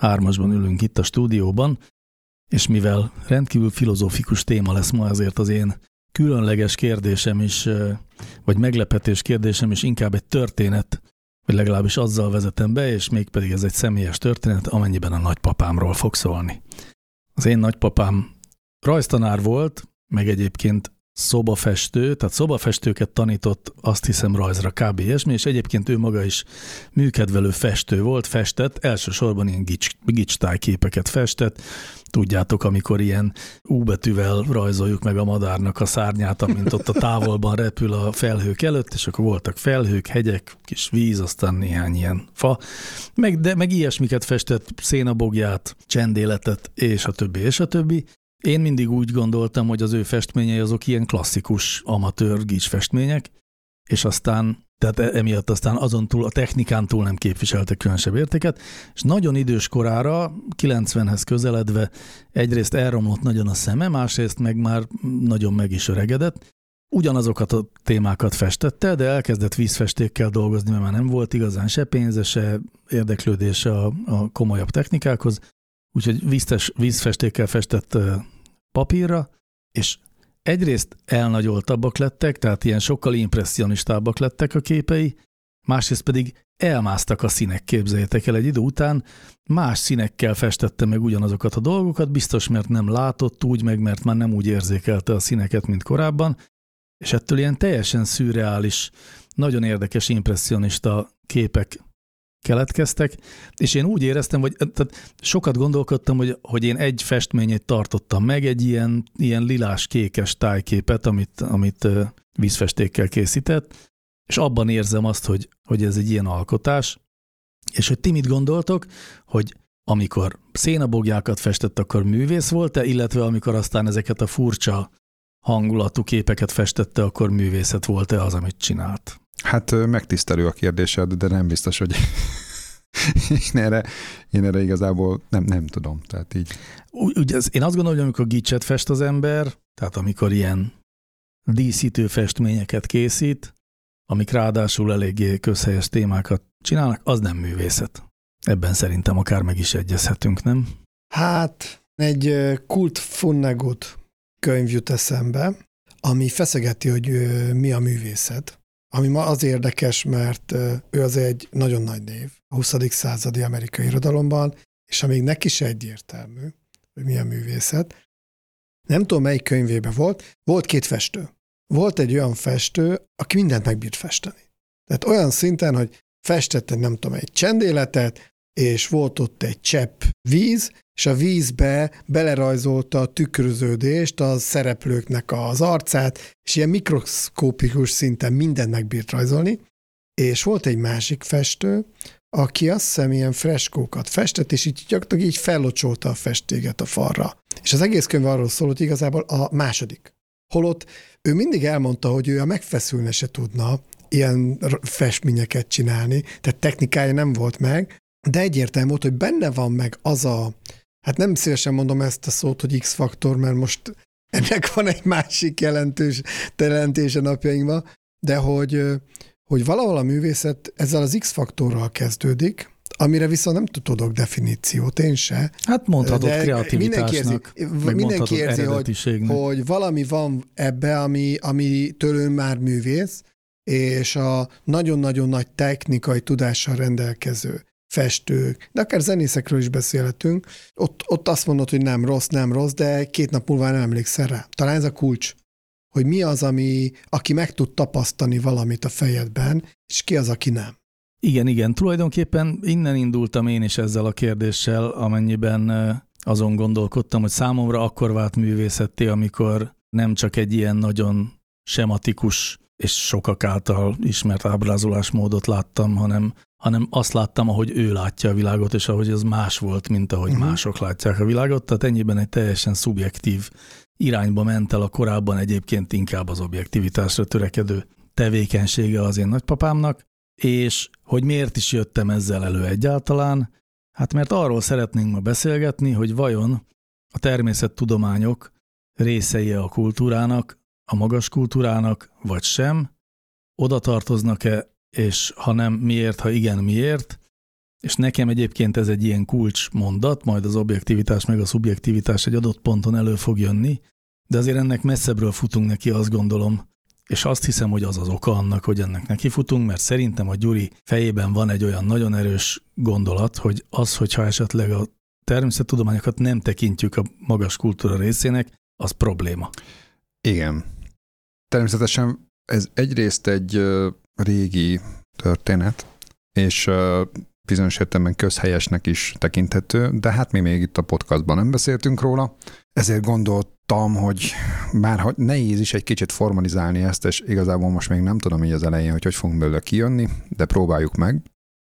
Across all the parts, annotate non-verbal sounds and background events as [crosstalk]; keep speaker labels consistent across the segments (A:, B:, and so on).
A: hármasban ülünk itt a stúdióban, és mivel rendkívül filozófikus téma lesz ma, ezért az én különleges kérdésem is, vagy meglepetés kérdésem is inkább egy történet, vagy legalábbis azzal vezetem be, és mégpedig ez egy személyes történet, amennyiben a nagypapámról fog szólni. Az én nagypapám rajztanár volt, meg egyébként szobafestő, tehát szobafestőket tanított, azt hiszem rajzra kb. ilyesmi, és egyébként ő maga is műkedvelő festő volt, festett, elsősorban ilyen gics, képeket festett, tudjátok, amikor ilyen U betűvel rajzoljuk meg a madárnak a szárnyát, amint ott a távolban repül a felhők előtt, és akkor voltak felhők, hegyek, kis víz, aztán néhány ilyen fa, meg, de, meg ilyesmiket festett, szénabogját, csendéletet, és a többi, és a többi. Én mindig úgy gondoltam, hogy az ő festményei azok ilyen klasszikus amatőr gics festmények, és aztán, tehát e- emiatt aztán azon túl, a technikán túl nem képviselte különösebb értéket, és nagyon idős korára, 90-hez közeledve egyrészt elromlott nagyon a szeme, másrészt meg már nagyon meg is öregedett, ugyanazokat a témákat festette, de elkezdett vízfestékkel dolgozni, mert már nem volt igazán se pénze, se érdeklődése a, a komolyabb technikákhoz, úgyhogy víztes, vízfestékkel festett papírra, és egyrészt elnagyoltabbak lettek, tehát ilyen sokkal impressionistábbak lettek a képei, másrészt pedig elmásztak a színek, képzeljétek el egy idő után, más színekkel festette meg ugyanazokat a dolgokat, biztos mert nem látott úgy, meg mert már nem úgy érzékelte a színeket, mint korábban, és ettől ilyen teljesen szürreális, nagyon érdekes impressionista képek keletkeztek, és én úgy éreztem, hogy tehát sokat gondolkodtam, hogy, hogy én egy festményét tartottam meg, egy ilyen, ilyen lilás-kékes tájképet, amit, amit vízfestékkel készített, és abban érzem azt, hogy, hogy ez egy ilyen alkotás, és hogy ti mit gondoltok, hogy amikor szénabogjákat festett, akkor művész volt-e, illetve amikor aztán ezeket a furcsa hangulatú képeket festette, akkor művészet volt-e az, amit csinált?
B: Hát megtisztelő a kérdésed, de nem biztos, hogy [laughs] én erre, én erre igazából nem, nem tudom. Tehát így.
A: Ugye én azt gondolom, hogy amikor gicset fest az ember, tehát amikor ilyen díszítő festményeket készít, amik ráadásul eléggé közhelyes témákat csinálnak, az nem művészet. Ebben szerintem akár meg is egyezhetünk, nem?
C: Hát egy kult funnegut könyv jut eszembe, ami feszegeti, hogy mi a művészet. Ami ma az érdekes, mert ő az egy nagyon nagy név a 20. századi amerikai irodalomban, és amíg neki is egyértelmű, hogy milyen művészet, nem tudom, melyik könyvében volt, volt két festő. Volt egy olyan festő, aki mindent megbírt festeni. Tehát olyan szinten, hogy festette, nem tudom, egy csendéletet, és volt ott egy csepp víz, és a vízbe belerajzolta a tükröződést, a szereplőknek az arcát, és ilyen mikroszkópikus szinten mindent megbírt rajzolni, és volt egy másik festő, aki azt hiszem ilyen freskókat festett, és így gyakorlatilag így fellocsolta a festéget a falra. És az egész könyv arról szól, hogy igazából a második. Holott ő mindig elmondta, hogy ő a megfeszülne se tudna ilyen festményeket csinálni, tehát technikája nem volt meg, de egyértelmű volt, hogy benne van meg az a, hát nem szívesen mondom ezt a szót, hogy X-faktor, mert most ennek [laughs] van egy másik jelentős jelentése napjainkban, de hogy, hogy valahol a művészet ezzel az X-faktorral kezdődik, amire viszont nem tudok definíciót, én se.
A: Hát mondhatod de kreativitásnak,
C: mindenki érzi, mindenki érzi hogy, hogy valami van ebbe, ami, ami tőlünk már művész, és a nagyon-nagyon nagy technikai tudással rendelkező festők, de akár zenészekről is beszélhetünk, ott, ott azt mondod, hogy nem rossz, nem rossz, de két nap múlva nem emlékszel rá. Talán ez a kulcs, hogy mi az, ami, aki meg tud tapasztani valamit a fejedben, és ki az, aki nem.
A: Igen, igen. Tulajdonképpen innen indultam én is ezzel a kérdéssel, amennyiben azon gondolkodtam, hogy számomra akkor vált művészetté, amikor nem csak egy ilyen nagyon sematikus és sokak által ismert ábrázolásmódot láttam, hanem, hanem azt láttam, ahogy ő látja a világot, és ahogy az más volt, mint ahogy uh-huh. mások látják a világot. Tehát ennyiben egy teljesen szubjektív irányba ment el a korábban egyébként inkább az objektivitásra törekedő tevékenysége az én nagypapámnak, és hogy miért is jöttem ezzel elő egyáltalán, hát mert arról szeretnénk ma beszélgetni, hogy vajon a természettudományok részei a kultúrának, a magas kultúrának, vagy sem, oda tartoznak-e, és ha nem, miért, ha igen, miért, és nekem egyébként ez egy ilyen kulcs mondat, majd az objektivitás meg a szubjektivitás egy adott ponton elő fog jönni, de azért ennek messzebbről futunk neki, azt gondolom, és azt hiszem, hogy az az oka annak, hogy ennek nekifutunk, mert szerintem a Gyuri fejében van egy olyan nagyon erős gondolat, hogy az, hogyha esetleg a természettudományokat nem tekintjük a magas kultúra részének, az probléma.
B: Igen. Természetesen ez egyrészt egy régi történet, és bizonyos értelemben közhelyesnek is tekinthető, de hát mi még itt a podcastban nem beszéltünk róla, ezért gondoltam, hogy bár hogy nehéz is egy kicsit formalizálni ezt, és igazából most még nem tudom így az elején, hogy hogy fogunk belőle kijönni, de próbáljuk meg,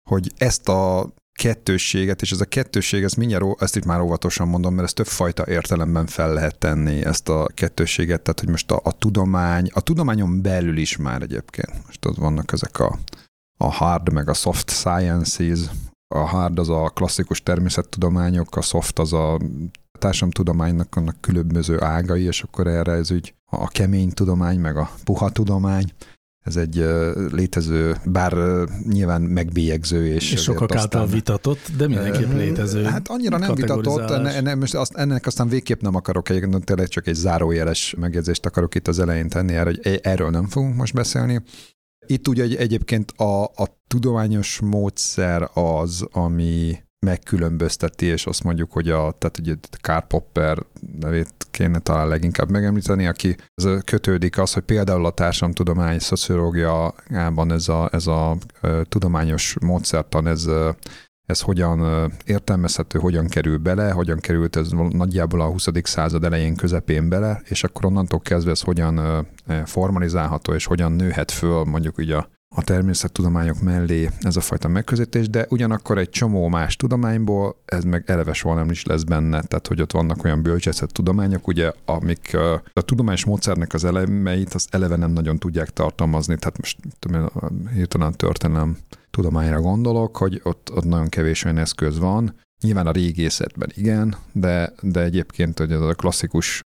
B: hogy ezt a kettősséget, és ez a kettősség, ez mindjárt, ezt itt már óvatosan mondom, mert ezt többfajta értelemben fel lehet tenni, ezt a kettősséget, tehát hogy most a, a tudomány, a tudományon belül is már egyébként, most ott vannak ezek a, a hard meg a soft sciences, a hard az a klasszikus természettudományok, a soft az a társadalomtudománynak annak különböző ágai, és akkor erre ez úgy a kemény tudomány, meg a puha tudomány, ez egy létező, bár nyilván megbélyegző. És,
A: és sokak aztán, által vitatott, de mindenképp létező.
B: Hát annyira nem vitatott, enne, most azt, ennek aztán végképp nem akarok egyébként, tényleg csak egy zárójeles megjegyzést akarok itt az elején tenni, erre, hogy e- erről nem fogunk most beszélni. Itt ugye egyébként a, a tudományos módszer az, ami megkülönbözteti, és azt mondjuk, hogy a, tehát ugye Karl Popper nevét kéne talán leginkább megemlíteni, aki ez kötődik az, hogy például a társadalomtudomány szociológiában ez a, ez a, tudományos módszertan, ez ez hogyan értelmezhető, hogyan kerül bele, hogyan került ez nagyjából a 20. század elején közepén bele, és akkor onnantól kezdve ez hogyan formalizálható, és hogyan nőhet föl mondjuk ugye a a természettudományok mellé ez a fajta megközelítés, de ugyanakkor egy csomó más tudományból ez meg eleve soha nem is lesz benne, tehát hogy ott vannak olyan bölcsészet tudományok, ugye, amik a tudományos módszernek az elemeit az eleve nem nagyon tudják tartalmazni, tehát most tudom, hirtelen történelem tudományra gondolok, hogy ott, ott nagyon kevés olyan eszköz van, Nyilván a régészetben igen, de, de egyébként hogy ez a klasszikus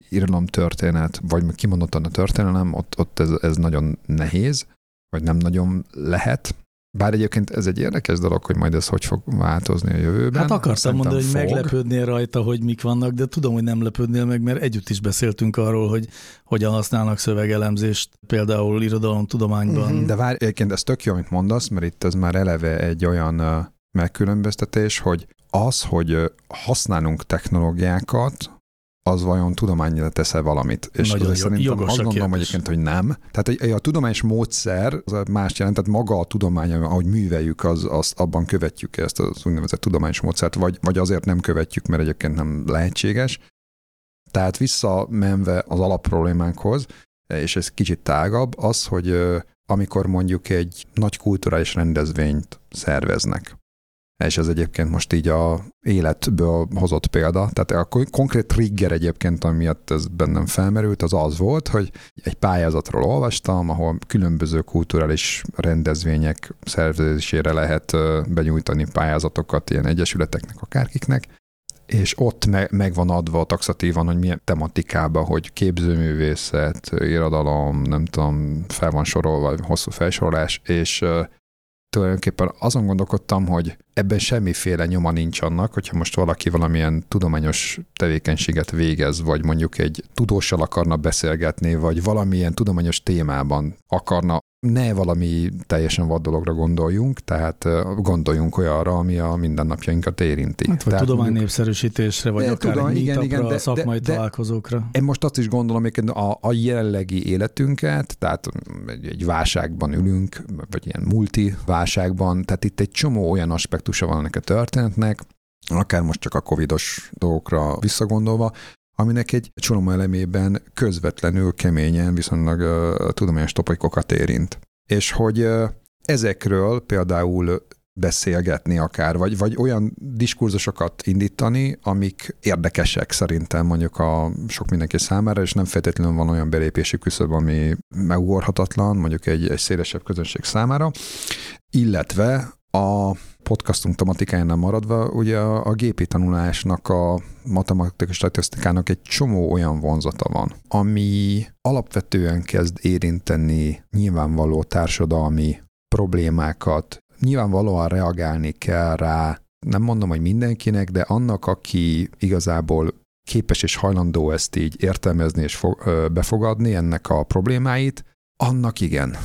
B: történet, vagy kimondottan a történelem, ott, ott ez, ez nagyon nehéz vagy nem nagyon lehet. Bár egyébként ez egy érdekes dolog, hogy majd ez hogy fog változni a jövőben.
A: Hát akartam Szerintem mondani, hogy
B: fog.
A: meglepődnél rajta, hogy mik vannak, de tudom, hogy nem lepődnél meg, mert együtt is beszéltünk arról, hogy hogyan használnak szövegelemzést, például irodalomtudományban. Mm-hmm.
B: De várj, egyébként ez tök jó, amit mondasz, mert itt ez már eleve egy olyan megkülönböztetés, hogy az, hogy használunk technológiákat, az vajon tudományra tesz-e valamit. És
A: Nagyon
B: szerintem azt gondolom kérdés. egyébként, hogy nem. Tehát a, a tudományos módszer az más jelent, tehát maga a tudomány, ahogy műveljük, az, az abban követjük ezt az úgynevezett tudományos módszert, vagy, vagy azért nem követjük, mert egyébként nem lehetséges. Tehát visszamenve az alapproblémánkhoz, és ez kicsit tágabb, az, hogy amikor mondjuk egy nagy kulturális rendezvényt szerveznek, és ez egyébként most így a életből hozott példa. Tehát a konkrét trigger egyébként, amiatt ez bennem felmerült, az az volt, hogy egy pályázatról olvastam, ahol különböző kulturális rendezvények szervezésére lehet benyújtani pályázatokat ilyen egyesületeknek, akárkiknek, és ott me- meg van adva taxatívan, hogy milyen tematikába, hogy képzőművészet, irodalom, nem tudom, fel van sorolva, hosszú felsorolás, és tulajdonképpen azon gondolkodtam, hogy ebben semmiféle nyoma nincs annak, hogyha most valaki valamilyen tudományos tevékenységet végez, vagy mondjuk egy tudóssal akarna beszélgetni, vagy valamilyen tudományos témában akarna ne valami teljesen vad dologra gondoljunk, tehát gondoljunk olyanra, ami a mindennapjainkat érinti.
A: Hát, vagy
B: tehát
A: tudomány népszerűsítésre, vagy akár tudom, igen, igen, de, szakmai de, találkozókra.
B: Én most azt is gondolom, hogy a, a jelenlegi életünket, tehát egy, egy válságban ülünk, vagy ilyen multi válságban, tehát itt egy csomó olyan aspektusa van ennek a történetnek, akár most csak a covidos dolgokra visszagondolva, aminek egy csomó elemében közvetlenül, keményen viszonylag uh, tudományos topikokat érint. És hogy uh, ezekről például beszélgetni akár, vagy, vagy olyan diskurzusokat indítani, amik érdekesek szerintem mondjuk a sok mindenki számára, és nem feltétlenül van olyan belépési küszöb, ami megugorhatatlan, mondjuk egy, egy szélesebb közönség számára, illetve a podcastunk tematikájánál maradva, ugye a, a gépi tanulásnak, a matematikai statisztikának egy csomó olyan vonzata van, ami alapvetően kezd érinteni nyilvánvaló társadalmi problémákat, nyilvánvalóan reagálni kell rá, nem mondom, hogy mindenkinek, de annak, aki igazából képes és hajlandó ezt így értelmezni és fo- befogadni, ennek a problémáit, annak igen.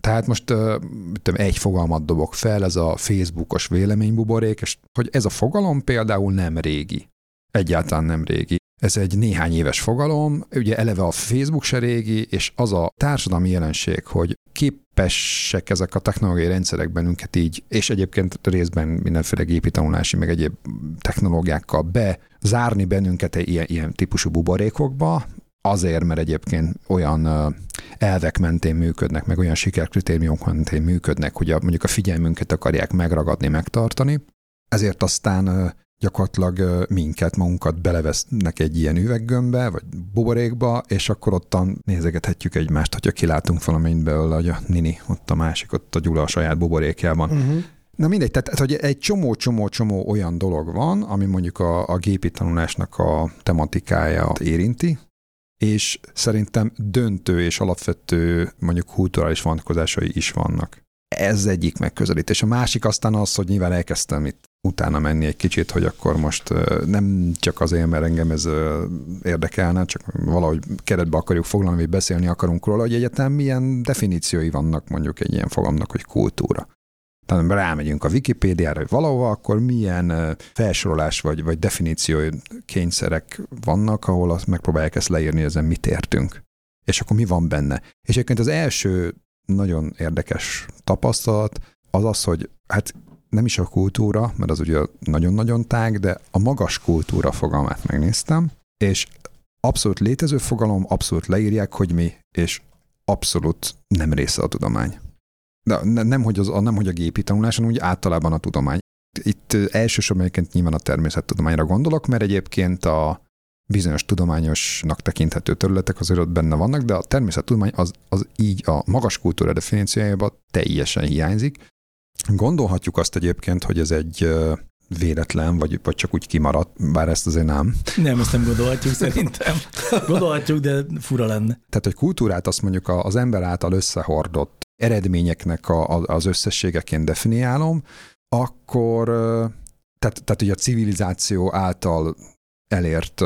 B: Tehát most tudom, egy fogalmat dobok fel, ez a Facebookos véleménybuborék, és hogy ez a fogalom például nem régi. Egyáltalán nem régi. Ez egy néhány éves fogalom, ugye eleve a Facebook se régi, és az a társadalmi jelenség, hogy képesek ezek a technológiai rendszerek bennünket így, és egyébként részben mindenféle gépi tanulási, meg egyéb technológiákkal bezárni bennünket ilyen, ilyen típusú buborékokba, azért, mert egyébként olyan elvek mentén működnek, meg olyan sikerkritériumok mentén működnek, hogy a, mondjuk a figyelmünket akarják megragadni, megtartani. Ezért aztán gyakorlatilag minket, magunkat belevesznek egy ilyen üveggömbbe, vagy buborékba, és akkor ottan nézegethetjük egymást, hogyha kilátunk valamint belőle, hogy a Nini, ott a másik, ott a Gyula a saját buborékjában. Uh-huh. Na mindegy, tehát hogy egy csomó-csomó-csomó olyan dolog van, ami mondjuk a, a gépi tanulásnak a tematikája érinti, és szerintem döntő és alapvető mondjuk kulturális vonatkozásai is vannak. Ez egyik megközelítés. A másik aztán az, hogy nyilván elkezdtem itt utána menni egy kicsit, hogy akkor most nem csak azért, mert engem ez érdekelne, csak valahogy keretbe akarjuk foglalni, vagy beszélni akarunk róla, hogy egyetem milyen definíciói vannak mondjuk egy ilyen fogalomnak, hogy kultúra tehát rámegyünk a Wikipédiára, hogy valahova, akkor milyen felsorolás vagy, vagy definíció kényszerek vannak, ahol azt megpróbálják ezt leírni, ezen mit értünk. És akkor mi van benne. És egyébként az első nagyon érdekes tapasztalat az az, hogy hát nem is a kultúra, mert az ugye nagyon-nagyon tág, de a magas kultúra fogalmát megnéztem, és abszolút létező fogalom, abszolút leírják, hogy mi, és abszolút nem része a tudomány. De nem, hogy, az, nem, hogy a gépi tanulás, hanem úgy általában a tudomány. Itt elsősorban egyébként nyilván a természettudományra gondolok, mert egyébként a bizonyos tudományosnak tekinthető területek azért ott benne vannak, de a természettudomány az, az így a magas kultúra definíciójában teljesen hiányzik. Gondolhatjuk azt egyébként, hogy ez egy véletlen, vagy, vagy csak úgy kimaradt, bár ezt azért nem.
A: Nem, ezt nem gondolhatjuk [laughs] szerintem. Gondolhatjuk, de fura lenne.
B: Tehát, hogy kultúrát azt mondjuk az ember által összehordott eredményeknek a, a, az összességeként definiálom, akkor tehát, tehát hogy a civilizáció által elért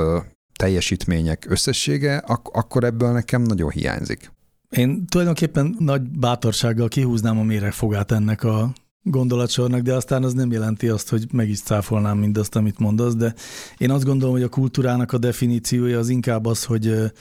B: teljesítmények összessége, ak- akkor ebből nekem nagyon hiányzik.
A: Én tulajdonképpen nagy bátorsággal kihúznám a méregfogát ennek a gondolatsornak, de aztán az nem jelenti azt, hogy meg is cáfolnám mindazt, amit mondasz, de én azt gondolom, hogy a kultúrának a definíciója az inkább az, hogy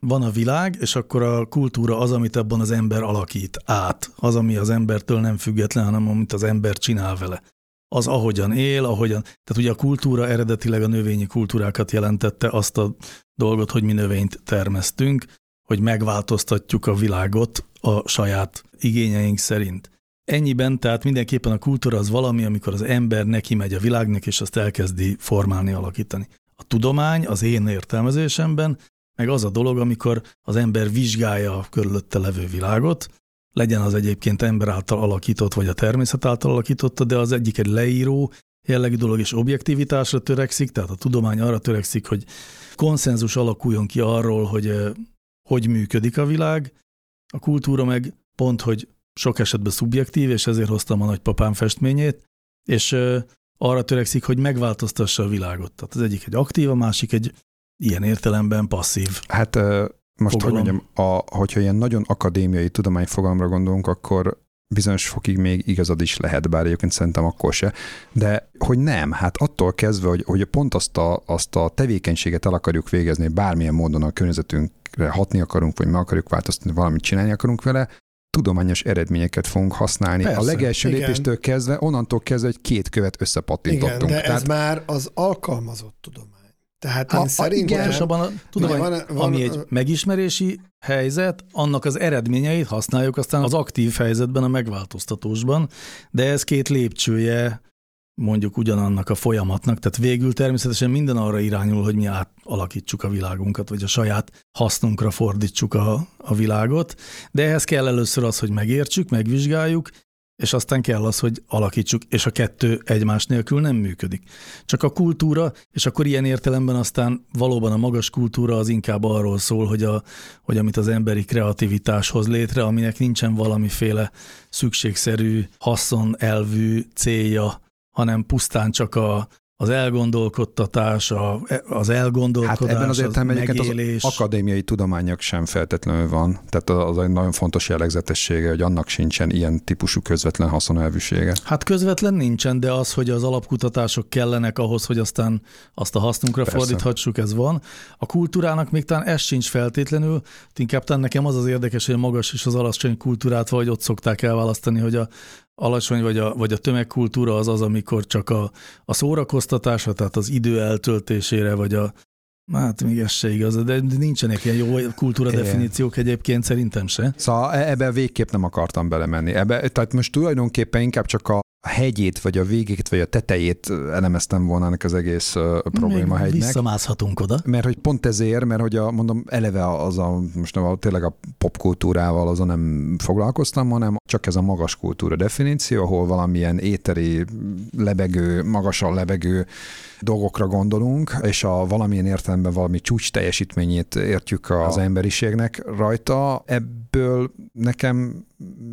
A: van a világ, és akkor a kultúra az, amit abban az ember alakít át, az, ami az embertől nem független, hanem amit az ember csinál vele. Az ahogyan él, ahogyan, tehát ugye a kultúra eredetileg a növényi kultúrákat jelentette azt a dolgot, hogy mi növényt termesztünk, hogy megváltoztatjuk a világot a saját igényeink szerint. Ennyiben, tehát mindenképpen a kultúra az valami, amikor az ember neki megy a világnak, és azt elkezdi formálni, alakítani. A tudomány az én értelmezésemben, meg az a dolog, amikor az ember vizsgálja a körülötte levő világot, legyen az egyébként ember által alakított, vagy a természet által alakította, de az egyik egy leíró jellegű dolog, és objektivitásra törekszik, tehát a tudomány arra törekszik, hogy konszenzus alakuljon ki arról, hogy hogy működik a világ, a kultúra meg pont, hogy sok esetben szubjektív, és ezért hoztam a nagypapám festményét, és arra törekszik, hogy megváltoztassa a világot. Tehát az egyik egy aktív, a másik egy ilyen értelemben passzív.
B: Hát most
A: fogalom.
B: hogy mondjam, a, hogyha ilyen nagyon akadémiai tudományfogalomra gondolunk, akkor bizonyos fokig még igazad is lehet, bár egyébként szerintem akkor se. De hogy nem, hát attól kezdve, hogy, hogy pont azt a, azt a tevékenységet el akarjuk végezni, bármilyen módon a környezetünkre hatni akarunk, vagy meg akarjuk változtatni, valamit csinálni akarunk vele, tudományos eredményeket fogunk használni.
A: Persze,
B: a legelső
C: igen.
B: lépéstől kezdve, onnantól kezdve, hogy két követ összepattintottunk.
C: Igen, de
B: Tehát
C: ez már az alkalmazott tudomány. Tehát
B: A-
C: én szerintem...
A: Pontosabban a tudomány,
C: Van- van-
A: ami egy megismerési helyzet, annak az eredményeit használjuk aztán az aktív helyzetben, a megváltoztatósban, de ez két lépcsője mondjuk ugyanannak a folyamatnak, tehát végül természetesen minden arra irányul, hogy mi átalakítsuk a világunkat, vagy a saját hasznunkra fordítsuk a, a világot, de ehhez kell először az, hogy megértsük, megvizsgáljuk, és aztán kell az, hogy alakítsuk, és a kettő egymás nélkül nem működik. Csak a kultúra, és akkor ilyen értelemben aztán valóban a magas kultúra az inkább arról szól, hogy, a, hogy amit az emberi kreativitás hoz létre, aminek nincsen valamiféle szükségszerű, haszonelvű célja, hanem pusztán csak a, az elgondolkodtatás, a, az elgondolkodás,
B: Hát ebben az értelemben egyébként
A: megélés.
B: az akadémiai tudományok sem feltétlenül van. Tehát az egy nagyon fontos jellegzetessége, hogy annak sincsen ilyen típusú közvetlen haszonelvűsége.
A: Hát közvetlen nincsen, de az, hogy az alapkutatások kellenek ahhoz, hogy aztán azt a hasznunkra
B: Persze.
A: Fordíthassuk, ez van. A kultúrának még talán ez sincs feltétlenül, inkább talán nekem az az érdekes, hogy a magas és az alacsony kultúrát vagy ott szokták elválasztani, hogy a alacsony vagy a, vagy a tömegkultúra az az, amikor csak a, a szórakoztatása, tehát az idő eltöltésére, vagy a Hát még ez se igaz, de nincsenek ilyen jó kultúra definíciók egyébként szerintem se.
B: Szóval e- ebbe végképp nem akartam belemenni. Ebbe, tehát most tulajdonképpen inkább csak a hegyét, vagy a végét, vagy a tetejét elemeztem volna ennek az egész probléma
A: Még
B: hegynek.
A: Visszamászhatunk oda.
B: Mert hogy pont ezért, mert hogy a, mondom, eleve az a, most nem, a, tényleg a popkultúrával azon nem foglalkoztam, hanem csak ez a magas kultúra definíció, ahol valamilyen éteri, lebegő, magasan lebegő dolgokra gondolunk, és a valamilyen értelemben valami csúcs teljesítményét értjük az emberiségnek rajta, ebből nekem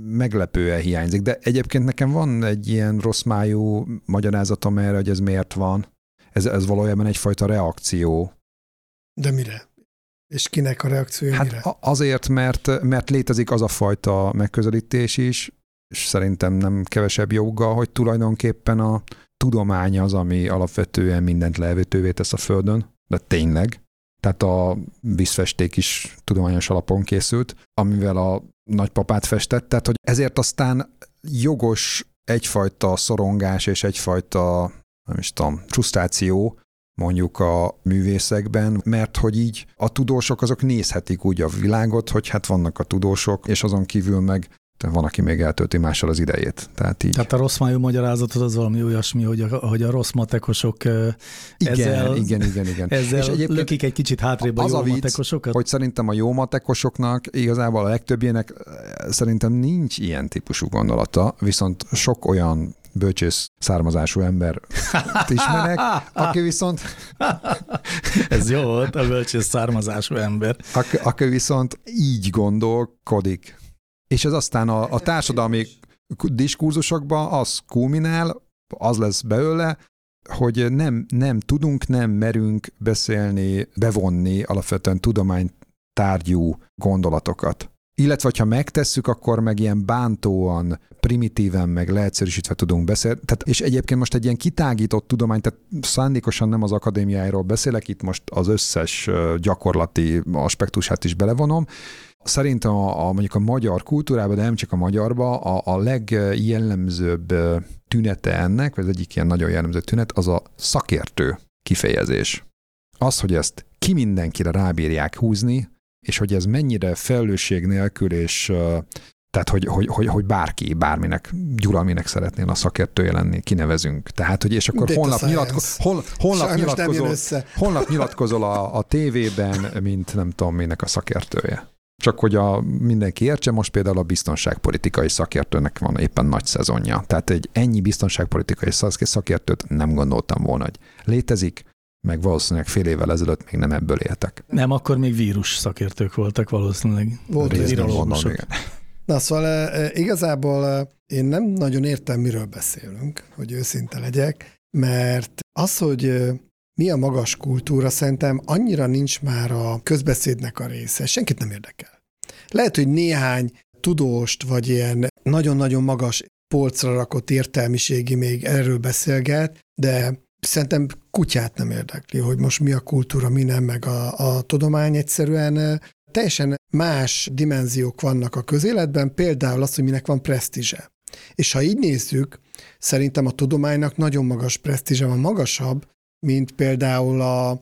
B: meglepően hiányzik. De egyébként nekem van egy ilyen rossz májú magyarázatom erre, hogy ez miért van. Ez, ez valójában egyfajta reakció.
C: De mire? És kinek a reakciója mire?
B: Hát a- azért, mert, mert létezik az a fajta megközelítés is, és szerintem nem kevesebb joggal, hogy tulajdonképpen a tudomány az, ami alapvetően mindent lehetővé tesz a Földön, de tényleg. Tehát a vízfesték is tudományos alapon készült, amivel a nagypapát festett, tehát hogy ezért aztán jogos egyfajta szorongás és egyfajta, nem is tudom, frusztráció, mondjuk a művészekben, mert hogy így a tudósok azok nézhetik úgy a világot, hogy hát vannak a tudósok, és azon kívül meg van, aki még eltölti mással az idejét. Tehát így.
A: Tehát a rossz májú magyarázatod az valami olyasmi, hogy a, hogy a rossz matekosok
B: igen,
A: ezzel,
B: igen, igen, igen. [laughs]
A: ezzel
B: És egyébként
A: lökik egy kicsit hátrébb a
B: az
A: jó
B: a vicc,
A: matekosokat.
B: hogy szerintem a jó matekosoknak igazából a legtöbbjének szerintem nincs ilyen típusú gondolata, viszont sok olyan bölcsész származású ember ismerek, aki viszont, [laughs]
A: Ez jó volt, a bölcsész származású ember.
B: aki, aki viszont így gondolkodik. És ez aztán a, a társadalmi diskurzusokban az kulminál, az lesz belőle, hogy nem, nem tudunk, nem merünk beszélni, bevonni alapvetően tudománytárgyú gondolatokat. Illetve, ha megtesszük, akkor meg ilyen bántóan, primitíven, meg leegyszerűsítve tudunk beszélni. Tehát, és egyébként most egy ilyen kitágított tudomány, tehát szándékosan nem az akadémiáról beszélek, itt most az összes gyakorlati aspektusát is belevonom, Szerintem a, a, mondjuk a magyar kultúrában, de nem csak a magyarban, a, a legjellemzőbb tünete ennek, vagy az egyik ilyen nagyon jellemző tünet, az a szakértő kifejezés. Az, hogy ezt ki mindenkire rábírják húzni, és hogy ez mennyire felelősség nélkül, és tehát, hogy, hogy, hogy, hogy bárki, bárminek, gyuralminek szeretnél a szakértője lenni, kinevezünk. Tehát, hogy és akkor
C: Data
B: holnap, nyilatko, hol, holnap
C: Sajnos
B: nyilatkozol, holnap nyilatkozol a, a tévében, mint nem tudom minek a szakértője. Csak hogy a, mindenki értse, most például a biztonságpolitikai szakértőnek van éppen nagy szezonja. Tehát egy ennyi biztonságpolitikai szak- szakértőt nem gondoltam volna, hogy létezik, meg valószínűleg fél évvel ezelőtt még nem ebből éltek.
A: Nem, akkor még vírus szakértők voltak valószínűleg.
C: Volt
A: virológusok.
C: Na szóval e, e, igazából e, én nem nagyon értem, miről beszélünk, hogy őszinte legyek, mert az, hogy mi a magas kultúra, szerintem annyira nincs már a közbeszédnek a része. Senkit nem érdekel. Lehet, hogy néhány tudóst, vagy ilyen nagyon-nagyon magas polcra rakott értelmiségi még erről beszélget, de szerintem kutyát nem érdekli, hogy most mi a kultúra, mi nem, meg a, a tudomány egyszerűen teljesen más dimenziók vannak a közéletben, például az, hogy minek van presztízse. És ha így nézzük, szerintem a tudománynak nagyon magas presztízse van, magasabb, mint például a,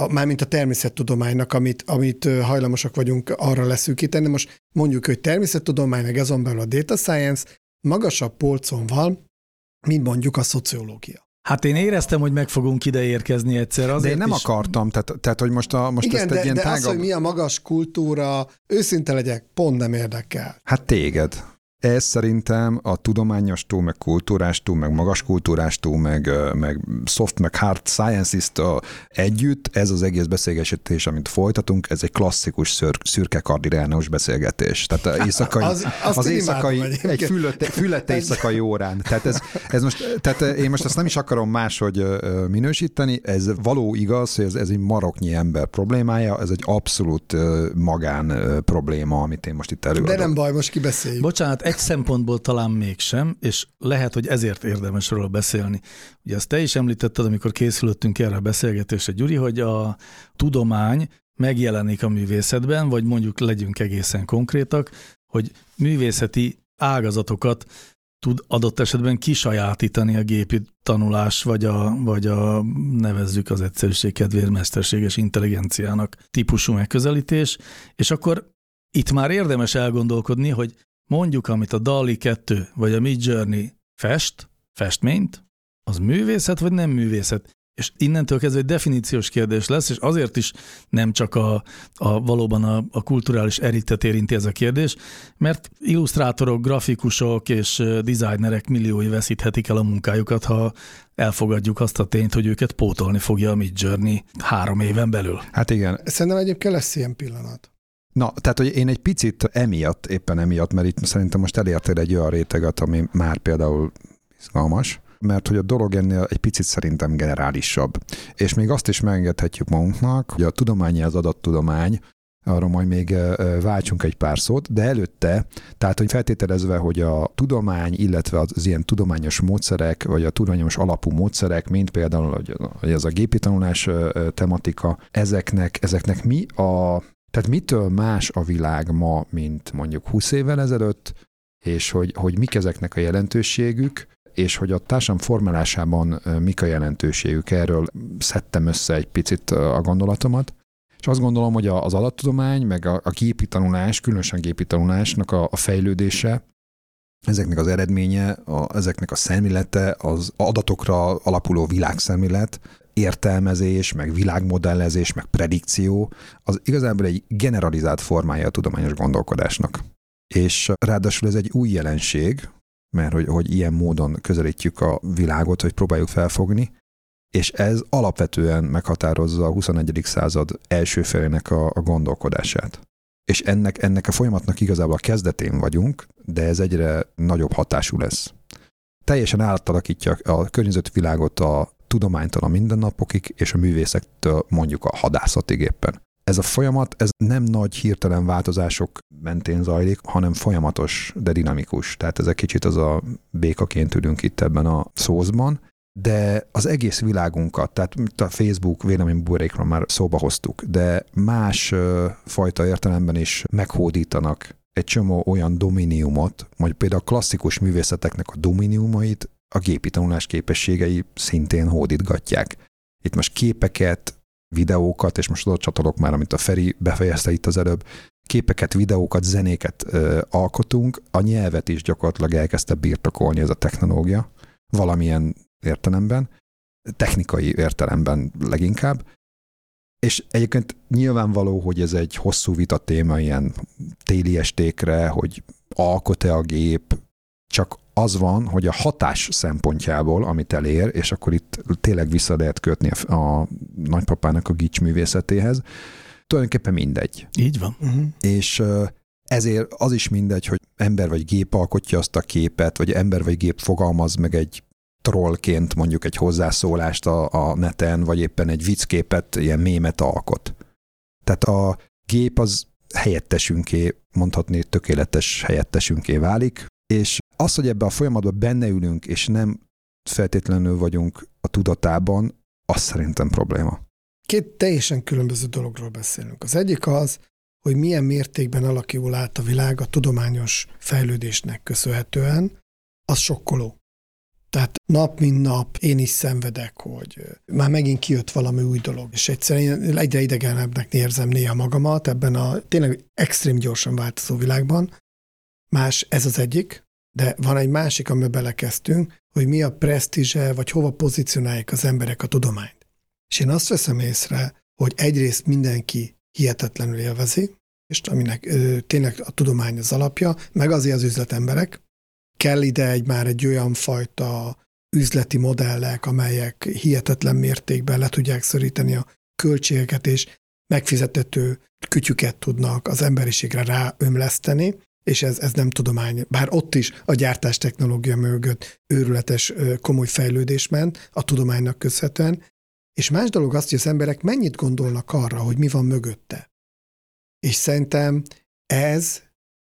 C: a mármint a természettudománynak, amit, amit hajlamosak vagyunk arra leszűkíteni. Most mondjuk, hogy természettudomány, meg azon belül a data science magasabb polcon van, mint mondjuk a szociológia.
A: Hát én éreztem, hogy meg fogunk ide érkezni egyszer. Azért
B: de én nem
A: is...
B: akartam, tehát, tehát hogy most, a, most
C: Igen,
B: ezt
C: de,
B: egy ilyen
C: de
B: tágabb...
C: az, hogy mi a magas kultúra, őszinte legyek, pont nem érdekel.
B: Hát téged. Ez szerintem a tudományostól, meg kultúrástól, meg magas kultúrástól, meg, meg soft, meg hard sciences együtt, ez az egész beszélgetés, amit folytatunk, ez egy klasszikus szür, szürke kardinális beszélgetés. Tehát éjszakai, [laughs]
C: az,
B: az éjszakai, egy fülött, fülött éjszakai órán. Tehát, ez, ez most, tehát én most ezt nem is akarom máshogy minősíteni, ez való igaz, hogy ez, ez egy maroknyi ember problémája, ez egy abszolút magán probléma, amit én most itt előadok.
C: De nem baj, most kibeszéljük.
A: Bocsánat, egy szempontból talán mégsem, és lehet, hogy ezért érdemes róla beszélni. Ugye ezt te is említetted, amikor készülöttünk erre a beszélgetésre, Gyuri, hogy a tudomány megjelenik a művészetben, vagy mondjuk legyünk egészen konkrétak, hogy művészeti ágazatokat tud adott esetben kisajátítani a gépi tanulás, vagy a, vagy a nevezzük az egyszerűség kedvéért mesterséges intelligenciának típusú megközelítés, és akkor itt már érdemes elgondolkodni, hogy mondjuk, amit a DALI 2 vagy a Mid Journey fest, festményt, az művészet vagy nem művészet? És innentől kezdve egy definíciós kérdés lesz, és azért is nem csak a, a valóban a, a kulturális eritet érinti ez a kérdés, mert illusztrátorok, grafikusok és designerek milliói veszíthetik el a munkájukat, ha elfogadjuk azt a tényt, hogy őket pótolni fogja a Mid Journey három éven belül.
B: Hát igen.
C: Szerintem egyébként lesz ilyen pillanat.
B: Na, tehát, hogy én egy picit emiatt, éppen emiatt, mert itt szerintem most elértél egy olyan réteget, ami már például izgalmas, mert hogy a dolog ennél egy picit szerintem generálisabb. És még azt is megengedhetjük magunknak, hogy a tudományi az adattudomány, arra majd még váltsunk egy pár szót, de előtte, tehát hogy feltételezve, hogy a tudomány, illetve az ilyen tudományos módszerek, vagy a tudományos alapú módszerek, mint például hogy ez a gépi tanulás tematika, ezeknek, ezeknek mi a tehát mitől más a világ ma, mint mondjuk 20 évvel ezelőtt, és hogy, hogy mik ezeknek a jelentőségük, és hogy a társadalom formálásában mik a jelentőségük. Erről szedtem össze egy picit a gondolatomat. És azt gondolom, hogy az adattudomány, meg a, a gépi tanulás, különösen gépi tanulásnak a, a fejlődése, ezeknek az eredménye, a, ezeknek a szemlélete, az adatokra alapuló világszemlélet, értelmezés, meg világmodellezés, meg predikció, az igazából egy generalizált formája a tudományos gondolkodásnak. És ráadásul ez egy új jelenség, mert hogy, hogy ilyen módon közelítjük a világot, hogy próbáljuk felfogni, és ez alapvetően meghatározza a 21. század első felének a, a gondolkodását. És ennek, ennek a folyamatnak igazából a kezdetén vagyunk, de ez egyre nagyobb hatású lesz. Teljesen átalakítja a környezetvilágot a tudománytól a mindennapokig, és a művészektől mondjuk a hadászatig éppen. Ez a folyamat, ez nem nagy hirtelen változások mentén zajlik, hanem folyamatos, de dinamikus. Tehát ez egy kicsit az a békaként ülünk itt ebben a szózban, de az egész világunkat, tehát a Facebook véleménybuborékról már szóba hoztuk, de más fajta értelemben is meghódítanak egy csomó olyan dominiumot, vagy például a klasszikus művészeteknek a dominiumait a gépi tanulás képességei szintén hódítgatják. Itt most képeket, videókat, és most oda csatolok már, amit a Feri befejezte itt az előbb, képeket, videókat, zenéket ö, alkotunk, a nyelvet is gyakorlatilag elkezdte birtokolni ez a technológia, valamilyen értelemben, technikai értelemben leginkább, és egyébként nyilvánvaló, hogy ez egy hosszú vita téma ilyen téli estékre, hogy alkot-e a gép, csak az van, hogy a hatás szempontjából, amit elér, és akkor itt tényleg vissza lehet kötni a, a nagypapának a gics művészetéhez, tulajdonképpen mindegy.
A: Így van.
B: Uh-huh. És ezért az is mindegy, hogy ember vagy gép alkotja azt a képet, vagy ember vagy gép fogalmaz meg egy trollként mondjuk egy hozzászólást a, a neten, vagy éppen egy viccképet, ilyen mémet alkot. Tehát a gép az helyettesünké, mondhatni tökéletes helyettesünké válik, és az, hogy ebbe a folyamatban benne ülünk, és nem feltétlenül vagyunk a tudatában, az szerintem probléma.
C: Két teljesen különböző dologról beszélünk. Az egyik az, hogy milyen mértékben alakul át a világ a tudományos fejlődésnek köszönhetően, az sokkoló. Tehát nap mint nap én is szenvedek, hogy már megint kijött valami új dolog, és egyszerűen egyre idegenebbnek érzem néha magamat ebben a tényleg extrém gyorsan változó világban. Más, ez az egyik, de van egy másik, amiben belekezdtünk, hogy mi a presztízse, vagy hova pozícionálják az emberek a tudományt. És én azt veszem észre, hogy egyrészt mindenki hihetetlenül élvezi, és aminek ö, tényleg a tudomány az alapja, meg azért az üzletemberek. Kell ide egy már egy olyan fajta üzleti modellek, amelyek hihetetlen mértékben le tudják szorítani a költségeket, és megfizetető kütyüket tudnak az emberiségre ráömleszteni, és ez, ez nem tudomány. Bár ott is a gyártás technológia mögött őrületes komoly fejlődés ment a tudománynak köszönhetően, és más dolog az, hogy az emberek mennyit gondolnak arra, hogy mi van mögötte. És szerintem ez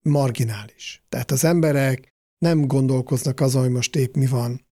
C: marginális. Tehát az emberek nem gondolkoznak azon, hogy most épp mi van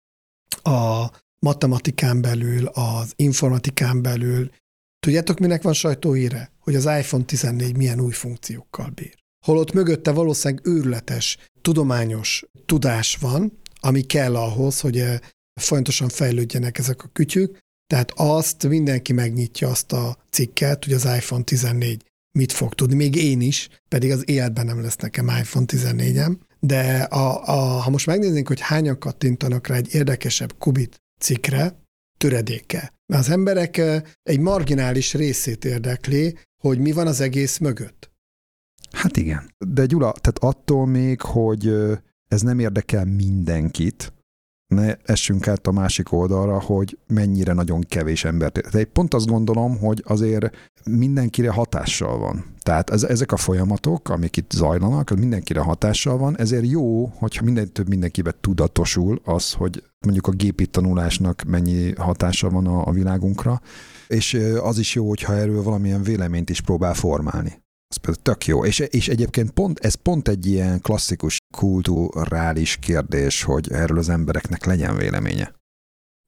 C: a matematikán belül, az informatikán belül. Tudjátok, minek van sajtóhíre? Hogy az iPhone 14 milyen új funkciókkal bír. Holott mögötte valószínűleg őrületes tudományos tudás van, ami kell ahhoz, hogy eh, folyamatosan fejlődjenek ezek a kütyük, tehát azt mindenki megnyitja azt a cikket, hogy az iPhone 14 mit fog tudni, még én is, pedig az életben nem lesz nekem iPhone 14-em, de a, a, ha most megnéznénk, hogy hányan kattintanak rá egy érdekesebb kubit cikkre, töredéke. Az emberek egy marginális részét érdekli, hogy mi van az egész mögött.
B: Hát igen. De Gyula, tehát attól még, hogy ez nem érdekel mindenkit, ne essünk át a másik oldalra, hogy mennyire nagyon kevés embert. De pont azt gondolom, hogy azért mindenkire hatással van. Tehát ez, ezek a folyamatok, amik itt zajlanak, az mindenkire hatással van, ezért jó, hogyha minden több mindenkibe tudatosul az, hogy mondjuk a gépi tanulásnak mennyi hatása van a, a világunkra, és az is jó, hogyha erről valamilyen véleményt is próbál formálni. Ez például tök jó. És, és egyébként pont, ez pont egy ilyen klasszikus kulturális kérdés, hogy erről az embereknek legyen véleménye.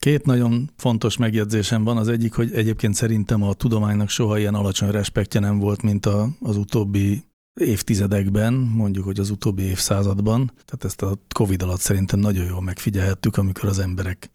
A: Két nagyon fontos megjegyzésem van. Az egyik, hogy egyébként szerintem a tudománynak soha ilyen alacsony respektje nem volt, mint a, az utóbbi évtizedekben, mondjuk, hogy az utóbbi évszázadban. Tehát ezt a Covid alatt szerintem nagyon jól megfigyelhettük, amikor az emberek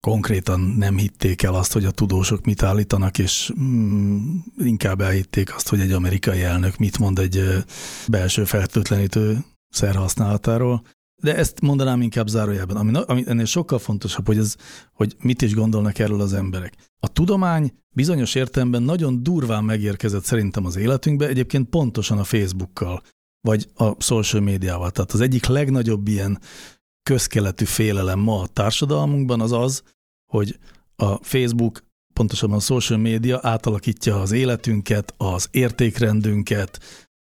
A: konkrétan nem hitték el azt, hogy a tudósok mit állítanak, és mm, inkább elhitték azt, hogy egy amerikai elnök mit mond egy belső fertőtlenítő szer használatáról. De ezt mondanám inkább zárójelben, ami, ami ennél sokkal fontosabb, hogy, ez, hogy mit is gondolnak erről az emberek. A tudomány bizonyos értelemben nagyon durván megérkezett szerintem az életünkbe, egyébként pontosan a Facebookkal, vagy a social médiával. Tehát az egyik legnagyobb ilyen közkeletű félelem ma a társadalmunkban az az, hogy a Facebook, pontosabban a social media átalakítja az életünket, az értékrendünket,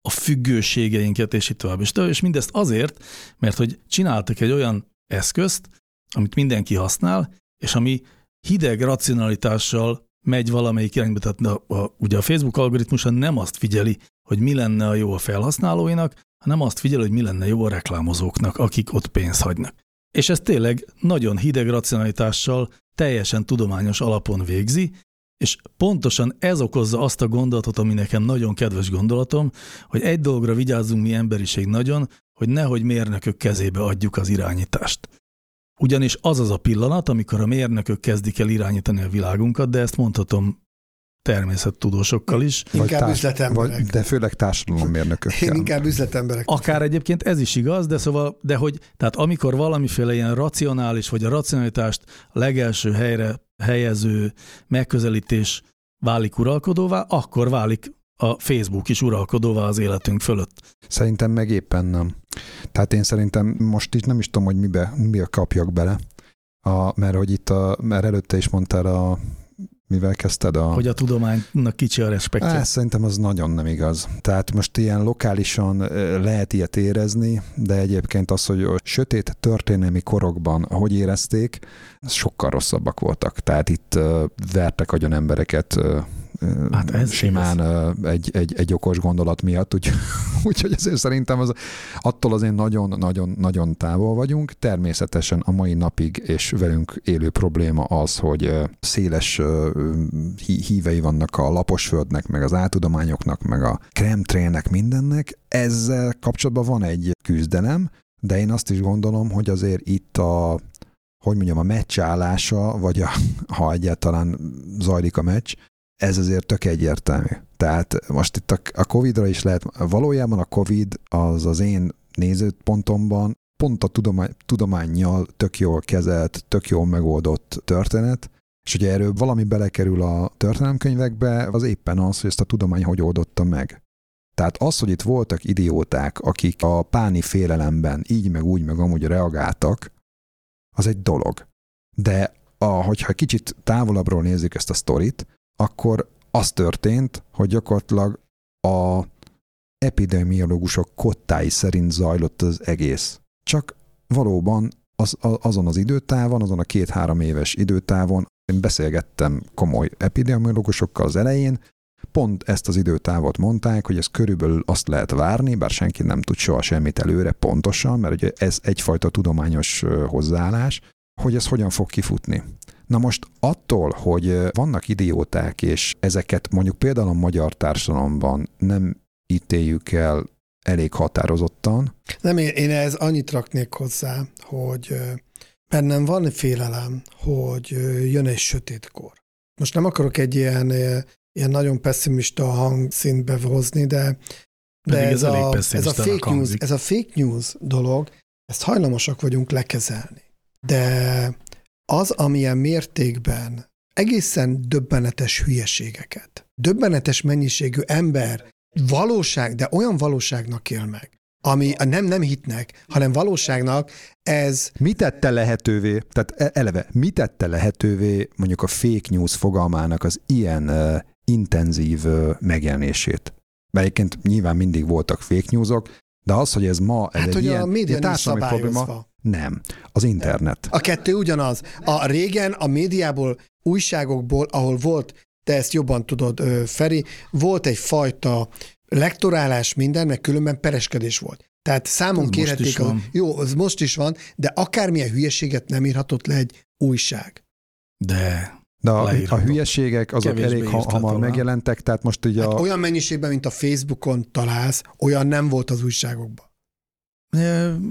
A: a függőségeinket, és itt tovább. És, és mindezt azért, mert hogy csináltak egy olyan eszközt, amit mindenki használ, és ami hideg racionalitással megy valamelyik irányba. Tehát a, a, ugye a Facebook algoritmusa nem azt figyeli, hogy mi lenne a jó a felhasználóinak, hanem azt figyel, hogy mi lenne jó a reklámozóknak, akik ott pénzt hagynak. És ez tényleg nagyon hideg racionalitással, teljesen tudományos alapon végzi, és pontosan ez okozza azt a gondolatot, ami nekem nagyon kedves gondolatom, hogy egy dologra vigyázzunk mi emberiség nagyon, hogy nehogy mérnökök kezébe adjuk az irányítást. Ugyanis az az a pillanat, amikor a mérnökök kezdik el irányítani a világunkat, de ezt mondhatom természettudósokkal is.
C: Inkább társ, üzletemberek.
B: Vagy, de főleg társadalommérnökökkel.
C: Én inkább üzletemberek.
A: Akár egyébként ez is igaz, de szóval, de hogy, tehát amikor valamiféle ilyen racionális, vagy a racionalitást legelső helyre helyező megközelítés válik uralkodóvá, akkor válik a Facebook is uralkodóvá az életünk fölött.
B: Szerintem meg éppen nem. Tehát én szerintem most is nem is tudom, hogy mibe, mibe kapjak bele, a, mert hogy itt a, mert előtte is mondtál a mivel kezdted a...
A: Hogy a tudománynak kicsi a respektje.
B: Á, szerintem az nagyon nem igaz. Tehát most ilyen lokálisan lehet ilyet érezni, de egyébként az, hogy a sötét történelmi korokban hogy érezték, sokkal rosszabbak voltak. Tehát itt vertek agyon embereket hát ez simán ez. Egy, egy, egy okos gondolat miatt, [laughs] úgyhogy úgy, ezért szerintem az, attól azért nagyon-nagyon-nagyon távol vagyunk. Természetesen a mai napig és velünk élő probléma az, hogy széles hívei vannak a laposföldnek, meg az átudományoknak, meg a kremtrének, mindennek. Ezzel kapcsolatban van egy küzdelem, de én azt is gondolom, hogy azért itt a hogy mondjam, a meccs állása, vagy a, [laughs] ha egyáltalán zajlik a meccs, ez azért tök egyértelmű. Tehát most itt a, Covid-ra is lehet, valójában a Covid az az én nézőpontomban pont a tudomány, tudományjal tök jól kezelt, tök jól megoldott történet, és ugye erről valami belekerül a történelemkönyvekbe, az éppen az, hogy ezt a tudomány hogy oldotta meg. Tehát az, hogy itt voltak idióták, akik a páni félelemben így meg úgy meg amúgy reagáltak, az egy dolog. De a, hogyha kicsit távolabbról nézzük ezt a sztorit, akkor az történt, hogy gyakorlatilag a epidemiológusok kottái szerint zajlott az egész. Csak valóban az, azon az időtávon, azon a két-három éves időtávon, én beszélgettem komoly epidemiológusokkal az elején, pont ezt az időtávot mondták, hogy ez körülbelül azt lehet várni, bár senki nem tud soha semmit előre pontosan, mert ugye ez egyfajta tudományos hozzáállás, hogy ez hogyan fog kifutni. Na most attól, hogy vannak idióták, és ezeket mondjuk például a magyar társadalomban nem ítéljük el elég határozottan.
C: Nem, én, én ez annyit raknék hozzá, hogy bennem van félelem, hogy jön egy sötétkor. Most nem akarok egy ilyen, ilyen nagyon pessimista hangszintbe hozni, de, de ez, ez, a, ez, a fake news, ez a fake news dolog, ezt hajlamosak vagyunk lekezelni. De az, amilyen mértékben egészen döbbenetes hülyeségeket, döbbenetes mennyiségű ember valóság, de olyan valóságnak él meg, ami nem, nem hitnek, hanem valóságnak, ez...
B: Mi tette lehetővé, tehát e, eleve, mi tette lehetővé mondjuk a fake news fogalmának az ilyen uh, intenzív uh, megjelenését? Mert egyébként nyilván mindig voltak fake newsok, de az, hogy ez ma ez
C: hát,
B: egy
C: hogy
B: ilyen,
C: a média társadalmi probléma,
B: nem, az internet.
C: A kettő ugyanaz. A régen a médiából, újságokból, ahol volt, te ezt jobban tudod, Feri, volt egy fajta lektorálás minden, meg különben pereskedés volt. Tehát számon a, jó, az most is van, de akármilyen hülyeséget nem írhatott le egy újság.
A: De
B: de a, a hülyeségek azok Kevésbé elég ha, hamar volna. megjelentek, tehát most ugye hát
C: a... olyan mennyiségben, mint a Facebookon találsz, olyan nem volt az újságokban.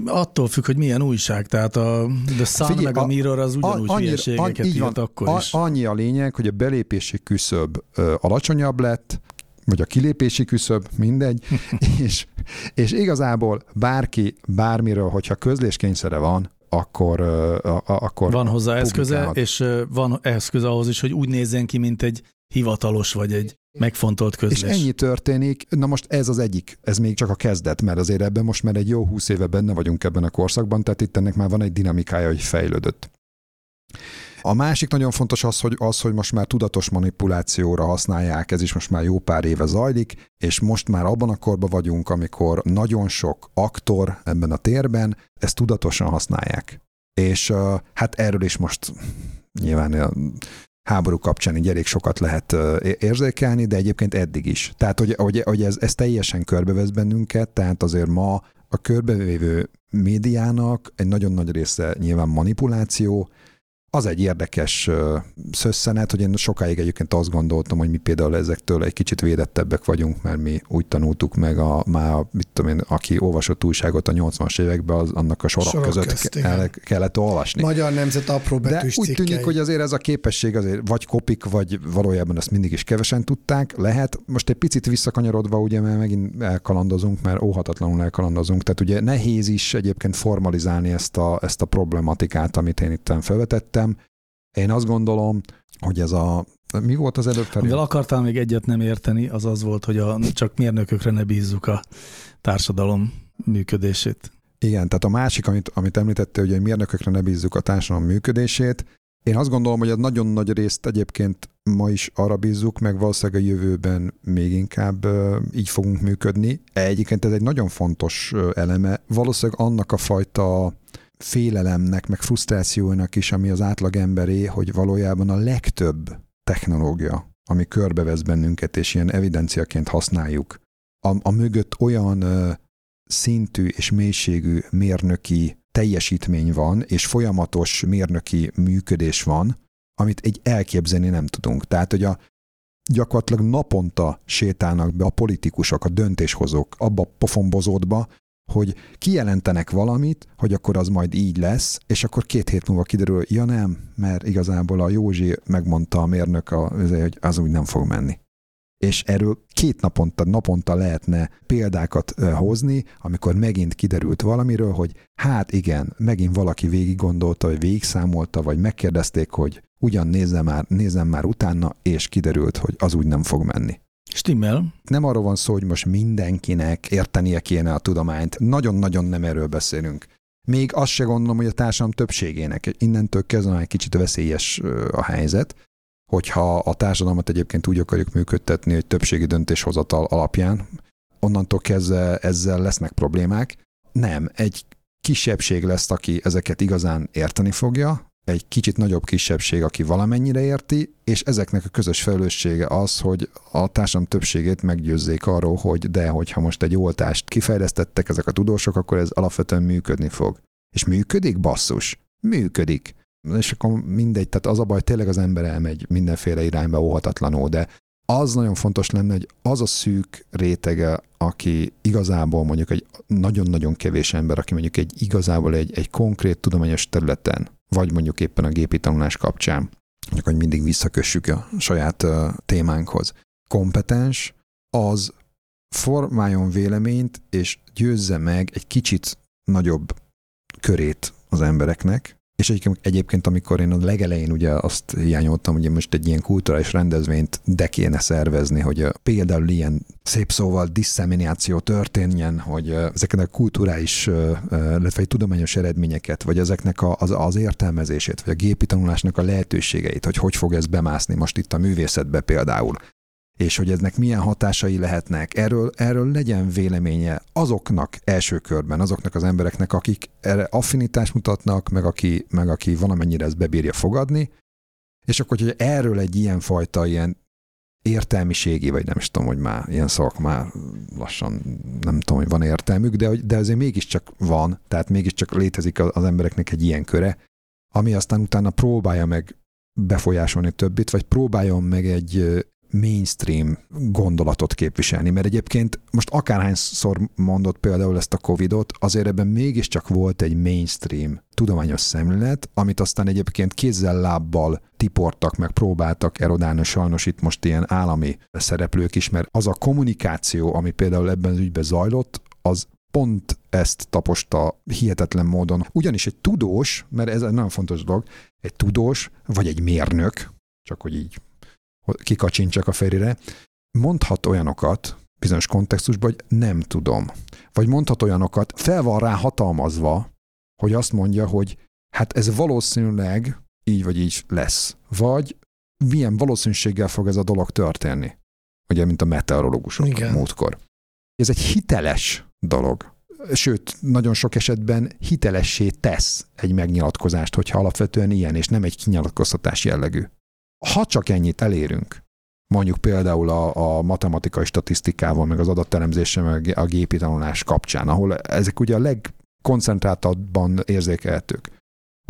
A: Attól függ, hogy milyen újság, tehát a The Sun Figyelj, meg a Mirror az ugyanúgy annyi, hülyeségeket írt van, akkor is.
B: Annyi a lényeg, hogy a belépési küszöb alacsonyabb lett, vagy a kilépési küszöb, mindegy, [laughs] és, és igazából bárki bármiről, hogyha közléskényszere van, akkor, a, akkor
A: Van hozzá eszköze, és van eszköze ahhoz is, hogy úgy nézzen ki, mint egy hivatalos vagy egy megfontolt közlés.
B: És ennyi történik, na most ez az egyik, ez még csak a kezdet, mert azért ebben most már egy jó húsz éve benne vagyunk ebben a korszakban, tehát itt ennek már van egy dinamikája, hogy fejlődött. A másik nagyon fontos az, hogy, az, hogy most már tudatos manipulációra használják, ez is most már jó pár éve zajlik, és most már abban a korban vagyunk, amikor nagyon sok aktor ebben a térben ezt tudatosan használják. És hát erről is most nyilván háború kapcsán így elég sokat lehet érzékelni, de egyébként eddig is. Tehát, hogy, hogy ez, ez teljesen körbevesz bennünket, tehát azért ma a körbevévő médiának egy nagyon nagy része nyilván manipuláció, az egy érdekes szösszenet, hogy én sokáig egyébként azt gondoltam, hogy mi például ezektől egy kicsit védettebbek vagyunk, mert mi úgy tanultuk meg, a, már mit tudom én, aki olvasott újságot a 80-as években, az annak a sorok, sorok között közt, el, kellett olvasni.
C: Magyar Nemzet apró betűs
B: De úgy cikkei. tűnik, hogy azért ez a képesség azért vagy kopik, vagy valójában ezt mindig is kevesen tudták. Lehet, most egy picit visszakanyarodva, ugye, mert megint elkalandozunk, mert óhatatlanul elkalandozunk, tehát ugye nehéz is egyébként formalizálni ezt a, ezt a problematikát, amit én itt felvetettem, én azt gondolom, hogy ez a mi volt az előbb felé?
A: Amivel akartál még egyet nem érteni, az az volt, hogy a, csak mérnökökre ne bízzuk a társadalom működését.
B: Igen, tehát a másik, amit, amit említette, hogy a mérnökökre ne bízzuk a társadalom működését, Én azt gondolom, hogy a nagyon nagy részt egyébként ma is arra bízzuk, meg valószínűleg a jövőben még inkább így fogunk működni. Egyébként ez egy nagyon fontos eleme. Valószínűleg annak a fajta félelemnek, meg frusztrációnak is, ami az átlag emberé, hogy valójában a legtöbb technológia, ami körbevesz bennünket, és ilyen evidenciaként használjuk, a, a mögött olyan ö, szintű és mélységű mérnöki teljesítmény van, és folyamatos mérnöki működés van, amit egy elképzelni nem tudunk. Tehát, hogy a gyakorlatilag naponta sétálnak be a politikusok, a döntéshozók abba a pofombozódba, hogy kijelentenek valamit, hogy akkor az majd így lesz, és akkor két hét múlva kiderül, ja nem, mert igazából a Józsi megmondta a mérnök, a, hogy az úgy nem fog menni. És erről két naponta, naponta lehetne példákat hozni, amikor megint kiderült valamiről, hogy hát igen, megint valaki végig gondolta, vagy végigszámolta, vagy megkérdezték, hogy ugyan nézzem már, nézzem már utána, és kiderült, hogy az úgy nem fog menni.
A: Stimmel.
B: Nem arról van szó, hogy most mindenkinek értenie kéne a tudományt. Nagyon-nagyon nem erről beszélünk. Még azt se gondolom, hogy a társadalom többségének. Innentől kezdve egy kicsit veszélyes a helyzet, hogyha a társadalmat egyébként úgy akarjuk működtetni, hogy többségi döntéshozatal alapján, onnantól kezdve ezzel lesznek problémák. Nem, egy kisebbség lesz, aki ezeket igazán érteni fogja, egy kicsit nagyobb kisebbség, aki valamennyire érti, és ezeknek a közös felelőssége az, hogy a társadalom többségét meggyőzzék arról, hogy de, hogyha most egy oltást kifejlesztettek ezek a tudósok, akkor ez alapvetően működni fog. És működik, basszus? Működik. És akkor mindegy, tehát az a baj, tényleg az ember elmegy mindenféle irányba óhatatlanul, de az nagyon fontos lenne, hogy az a szűk rétege, aki igazából mondjuk egy nagyon-nagyon kevés ember, aki mondjuk egy igazából egy, egy konkrét tudományos területen vagy mondjuk éppen a gépi tanulás kapcsán, mondjuk, hogy mindig visszakössük a saját témánkhoz. Kompetens, az formáljon véleményt, és győzze meg egy kicsit nagyobb körét az embereknek, és egyébként, amikor én a legelején ugye azt hiányoltam, hogy most egy ilyen kulturális rendezvényt de kéne szervezni, hogy például ilyen szép szóval disszemináció történjen, hogy ezeket a kulturális, illetve tudományos eredményeket, vagy ezeknek a, az, az értelmezését, vagy a gépi tanulásnak a lehetőségeit, hogy hogy fog ez bemászni most itt a művészetbe például és hogy eznek milyen hatásai lehetnek. Erről, erről legyen véleménye azoknak első körben, azoknak az embereknek, akik erre affinitást mutatnak, meg aki, meg aki valamennyire ezt bebírja fogadni, és akkor, hogy erről egy ilyen fajta ilyen értelmiségi, vagy nem is tudom, hogy már ilyen szavak már lassan nem tudom, hogy van értelmük, de, de azért mégiscsak van, tehát mégiscsak létezik az embereknek egy ilyen köre, ami aztán utána próbálja meg befolyásolni többit, vagy próbáljon meg egy, mainstream gondolatot képviselni, mert egyébként most akárhányszor mondott például ezt a Covidot, azért ebben mégiscsak volt egy mainstream tudományos szemlélet, amit aztán egyébként kézzel-lábbal tiportak, meg próbáltak erodálni, sajnos itt most ilyen állami szereplők is, mert az a kommunikáció, ami például ebben az ügyben zajlott, az pont ezt taposta hihetetlen módon. Ugyanis egy tudós, mert ez egy nagyon fontos dolog, egy tudós, vagy egy mérnök, csak hogy így kikacsincsak a ferire, mondhat olyanokat bizonyos kontextusban, hogy nem tudom. Vagy mondhat olyanokat, fel van rá hatalmazva, hogy azt mondja, hogy hát ez valószínűleg így vagy így lesz. Vagy milyen valószínűséggel fog ez a dolog történni. Ugye, mint a meteorológusok Igen. múltkor. Ez egy hiteles dolog. Sőt, nagyon sok esetben hitelessé tesz egy megnyilatkozást, hogyha alapvetően ilyen, és nem egy kinyilatkoztatás jellegű. Ha csak ennyit elérünk, mondjuk például a, a matematikai statisztikával, meg az adatteremzéssel, meg a gépi tanulás kapcsán, ahol ezek ugye a legkoncentráltabban érzékelhetők,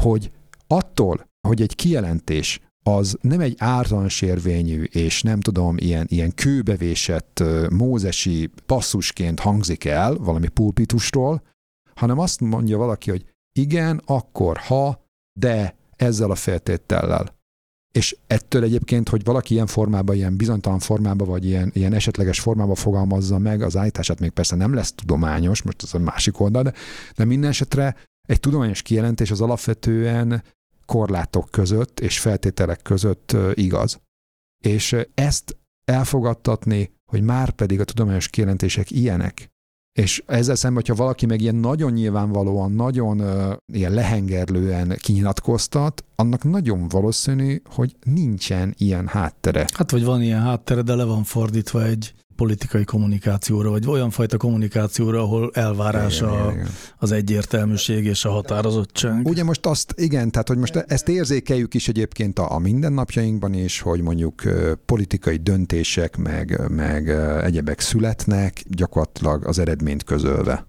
B: hogy attól, hogy egy kijelentés az nem egy általános érvényű, és nem tudom, ilyen, ilyen kőbevésett mózesi passzusként hangzik el valami pulpitustól, hanem azt mondja valaki, hogy igen, akkor ha, de ezzel a feltétellel. És ettől egyébként, hogy valaki ilyen formában, ilyen bizonytalan formában, vagy ilyen, ilyen esetleges formában fogalmazza meg az állítását, még persze nem lesz tudományos, most az a másik oldal, de, de minden esetre egy tudományos kijelentés az alapvetően korlátok között és feltételek között igaz. És ezt elfogadtatni, hogy már pedig a tudományos kijelentések ilyenek, És ezzel szemben, hogyha valaki meg ilyen nagyon nyilvánvalóan, nagyon uh, ilyen lehengerlően kinyilatkoztat, annak nagyon valószínű, hogy nincsen ilyen háttere.
A: Hát vagy van ilyen háttere, de le van fordítva egy politikai kommunikációra, vagy olyan fajta kommunikációra, ahol elvárás igen, a, igen. az egyértelműség és a határozottság.
B: Ugye most azt, igen, tehát hogy most ezt érzékeljük is egyébként a, a mindennapjainkban is, hogy mondjuk politikai döntések meg, meg egyebek születnek, gyakorlatilag az eredményt közölve.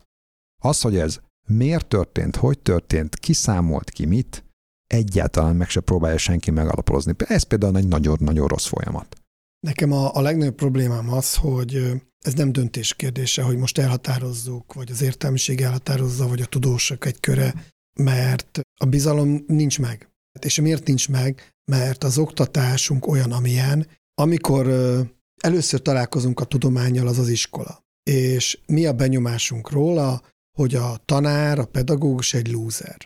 B: Az, hogy ez miért történt, hogy történt, ki számolt ki mit, egyáltalán meg se próbálja senki megalapozni. Ez például egy nagyon-nagyon rossz folyamat.
C: Nekem a, a legnagyobb problémám az, hogy ez nem döntés kérdése, hogy most elhatározzuk, vagy az értelmiség elhatározza, vagy a tudósok egy köre, mert a bizalom nincs meg. És miért nincs meg? Mert az oktatásunk olyan, amilyen, amikor először találkozunk a tudományjal, az az iskola. És mi a benyomásunk róla, hogy a tanár, a pedagógus egy lúzer.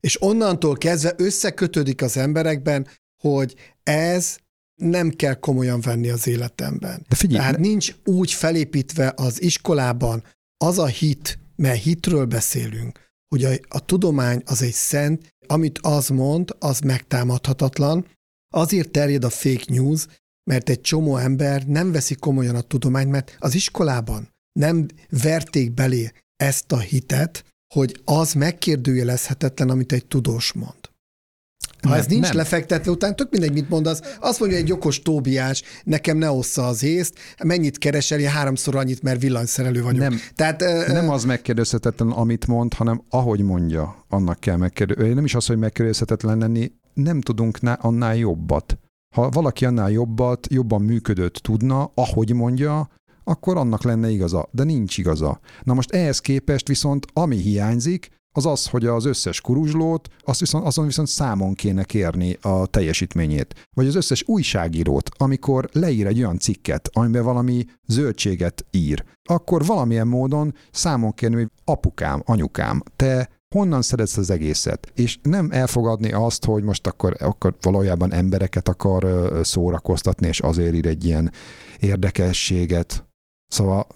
C: És onnantól kezdve összekötődik az emberekben, hogy ez nem kell komolyan venni az életemben. De figyelj, Tehát nincs úgy felépítve az iskolában az a hit, mert hitről beszélünk, hogy a, a tudomány az egy szent, amit az mond, az megtámadhatatlan. Azért terjed a fake news, mert egy csomó ember nem veszi komolyan a tudományt, mert az iskolában nem verték belé ezt a hitet, hogy az megkérdőjelezhetetlen, amit egy tudós mond. Ha nem, ez nincs nem. lefektetve, utána tök mindegy, mit mondasz. Azt mondja egy okos Tóbiás, nekem ne ossza az észt, mennyit keresel, én háromszor annyit, mert villanyszerelő vagyok.
B: Nem, Tehát, nem az megkérdezhetetlen, amit mond, hanem ahogy mondja, annak kell megkérdőzni. Nem is az, hogy megkérdezhetetlen lenni, nem tudunk annál jobbat. Ha valaki annál jobbat, jobban működött tudna, ahogy mondja, akkor annak lenne igaza, de nincs igaza. Na most ehhez képest viszont ami hiányzik, az az, hogy az összes kuruzslót, azt viszont, azon viszont számon kéne kérni a teljesítményét. Vagy az összes újságírót, amikor leír egy olyan cikket, amiben valami zöldséget ír, akkor valamilyen módon számon kérni, hogy apukám, anyukám, te honnan szedesz az egészet, és nem elfogadni azt, hogy most akkor, akkor valójában embereket akar szórakoztatni, és azért ír egy ilyen érdekességet. Szóval...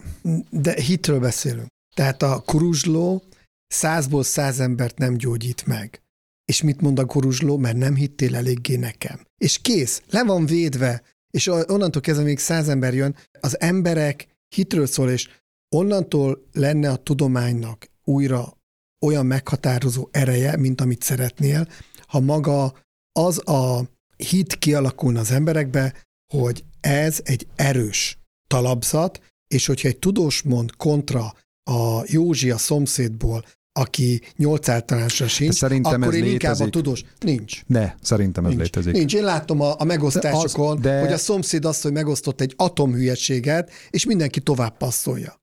C: De hitről beszélünk. Tehát a kuruzsló Százból száz embert nem gyógyít meg. És mit mond a guruzsló, mert nem hittél eléggé nekem. És kész, le van védve, és onnantól kezdve még száz ember jön, az emberek hitről szól, és onnantól lenne a tudománynak újra olyan meghatározó ereje, mint amit szeretnél, ha maga az a hit kialakulna az emberekbe, hogy ez egy erős talapzat, és hogyha egy tudós mond kontra a Józsi a szomszédból, aki nyolc általánosra sincs, szerintem akkor ez én létezik. inkább a tudós. Nincs.
B: Ne, szerintem ez
C: nincs.
B: létezik.
C: Nincs. Én látom a, a megosztásokon, de az, de... hogy a szomszéd azt, hogy megosztott egy atomhülyeséget, és mindenki tovább passzolja.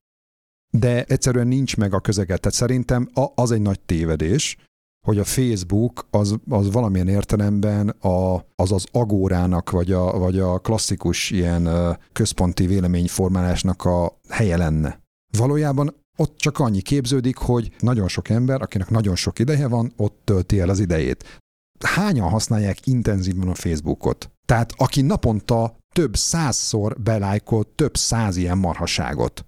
B: De egyszerűen nincs meg a közeget. Tehát szerintem az egy nagy tévedés, hogy a Facebook az, az valamilyen értelemben a, az az agórának, vagy a, vagy a klasszikus ilyen központi véleményformálásnak a helye lenne. Valójában ott csak annyi képződik, hogy nagyon sok ember, akinek nagyon sok ideje van, ott tölti el az idejét. Hányan használják intenzíven a Facebookot? Tehát aki naponta több százszor belájkolt több száz ilyen marhaságot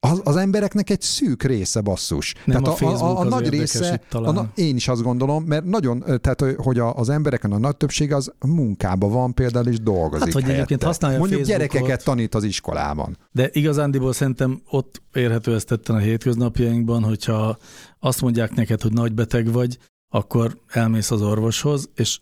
B: az, az embereknek egy szűk része basszus.
A: Nem tehát a, a, a, a nagy része, a,
B: én is azt gondolom, mert nagyon, tehát hogy a, az embereken a nagy többség az munkában van például, és dolgozik Hát,
A: hogy egyébként használja
B: Mondjuk Facebookot, gyerekeket tanít az iskolában.
A: De igazándiból szerintem ott érhető ezt tetten a hétköznapjainkban, hogyha azt mondják neked, hogy nagy beteg vagy, akkor elmész az orvoshoz, és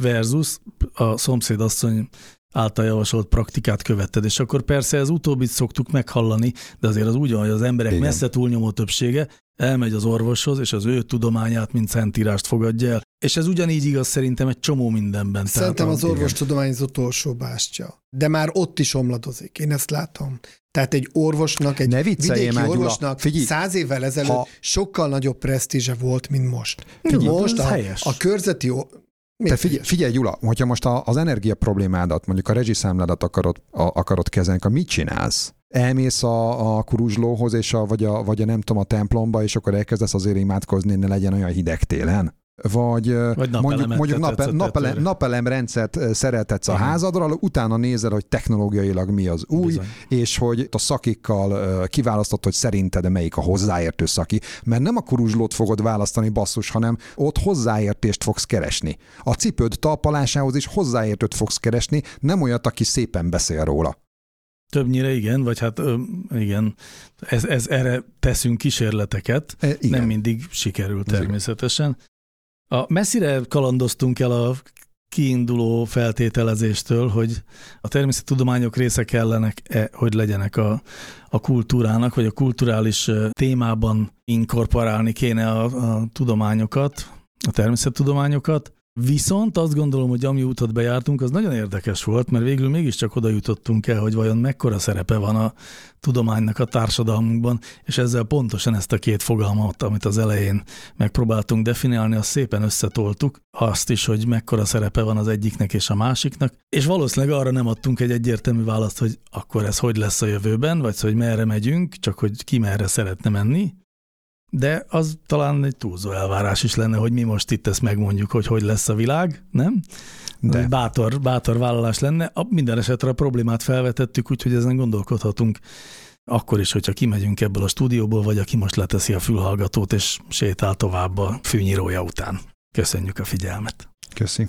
A: versus a szomszéd asszony által javasolt praktikát követted, és akkor persze ez utóbbit szoktuk meghallani, de azért az úgy van, hogy az emberek Igen. messze túlnyomó többsége elmegy az orvoshoz, és az ő tudományát, mint szentírást fogadja el. És ez ugyanígy igaz szerintem egy csomó mindenben.
C: Szerintem Tehát, az orvostudomány az utolsó bástya. De már ott is omladozik, én ezt látom. Tehát egy orvosnak, egy ne vidéki már, orvosnak Figyelj, száz évvel ezelőtt ha... sokkal nagyobb presztízse volt, mint most. Figyelj, most a, helyes. a körzeti
B: te figyelj, figyelj, Gyula, hogyha most az energia problémádat, mondjuk a rezsiszámládat akarod, a, akarod kezelni, akkor mit csinálsz? Elmész a, a kuruzslóhoz, és a, vagy, a, vagy a nem tudom, a templomba, és akkor elkezdesz azért imádkozni, ne legyen olyan hideg télen? Vagy,
A: vagy
B: mondjuk, mondjuk nape, napelem, napelemrendszert szereltetsz a házadra, utána nézel, hogy technológiailag mi az új, Bizony. és hogy a szakikkal kiválasztott, hogy szerinted melyik a hozzáértő szaki, mert nem a kuruzslót fogod választani basszus, hanem ott hozzáértést fogsz keresni. A cipőd talpalásához is hozzáértőt fogsz keresni, nem olyat, aki szépen beszél róla.
A: Többnyire igen, vagy hát ö, igen, ez, ez, erre teszünk kísérleteket, e, igen. nem mindig sikerül természetesen. A messzire kalandoztunk el a kiinduló feltételezéstől, hogy a természettudományok része kellenek, -e, hogy legyenek a, a kultúrának, vagy a kulturális témában inkorporálni kéne a, a tudományokat, a természettudományokat. Viszont azt gondolom, hogy ami útot bejártunk, az nagyon érdekes volt, mert végül mégiscsak oda jutottunk el, hogy vajon mekkora szerepe van a tudománynak a társadalmunkban, és ezzel pontosan ezt a két fogalmat, amit az elején megpróbáltunk definiálni, azt szépen összetoltuk, azt is, hogy mekkora szerepe van az egyiknek és a másiknak, és valószínűleg arra nem adtunk egy egyértelmű választ, hogy akkor ez hogy lesz a jövőben, vagy hogy merre megyünk, csak hogy ki merre szeretne menni, de az talán egy túlzó elvárás is lenne, hogy mi most itt ezt megmondjuk, hogy hogy lesz a világ, nem? De. Bátor, bátor vállalás lenne. A, minden esetre a problémát felvetettük, úgyhogy ezen gondolkodhatunk akkor is, hogyha kimegyünk ebből a stúdióból, vagy aki most leteszi a fülhallgatót és sétál tovább a fűnyírója után. Köszönjük a figyelmet.
B: Köszi.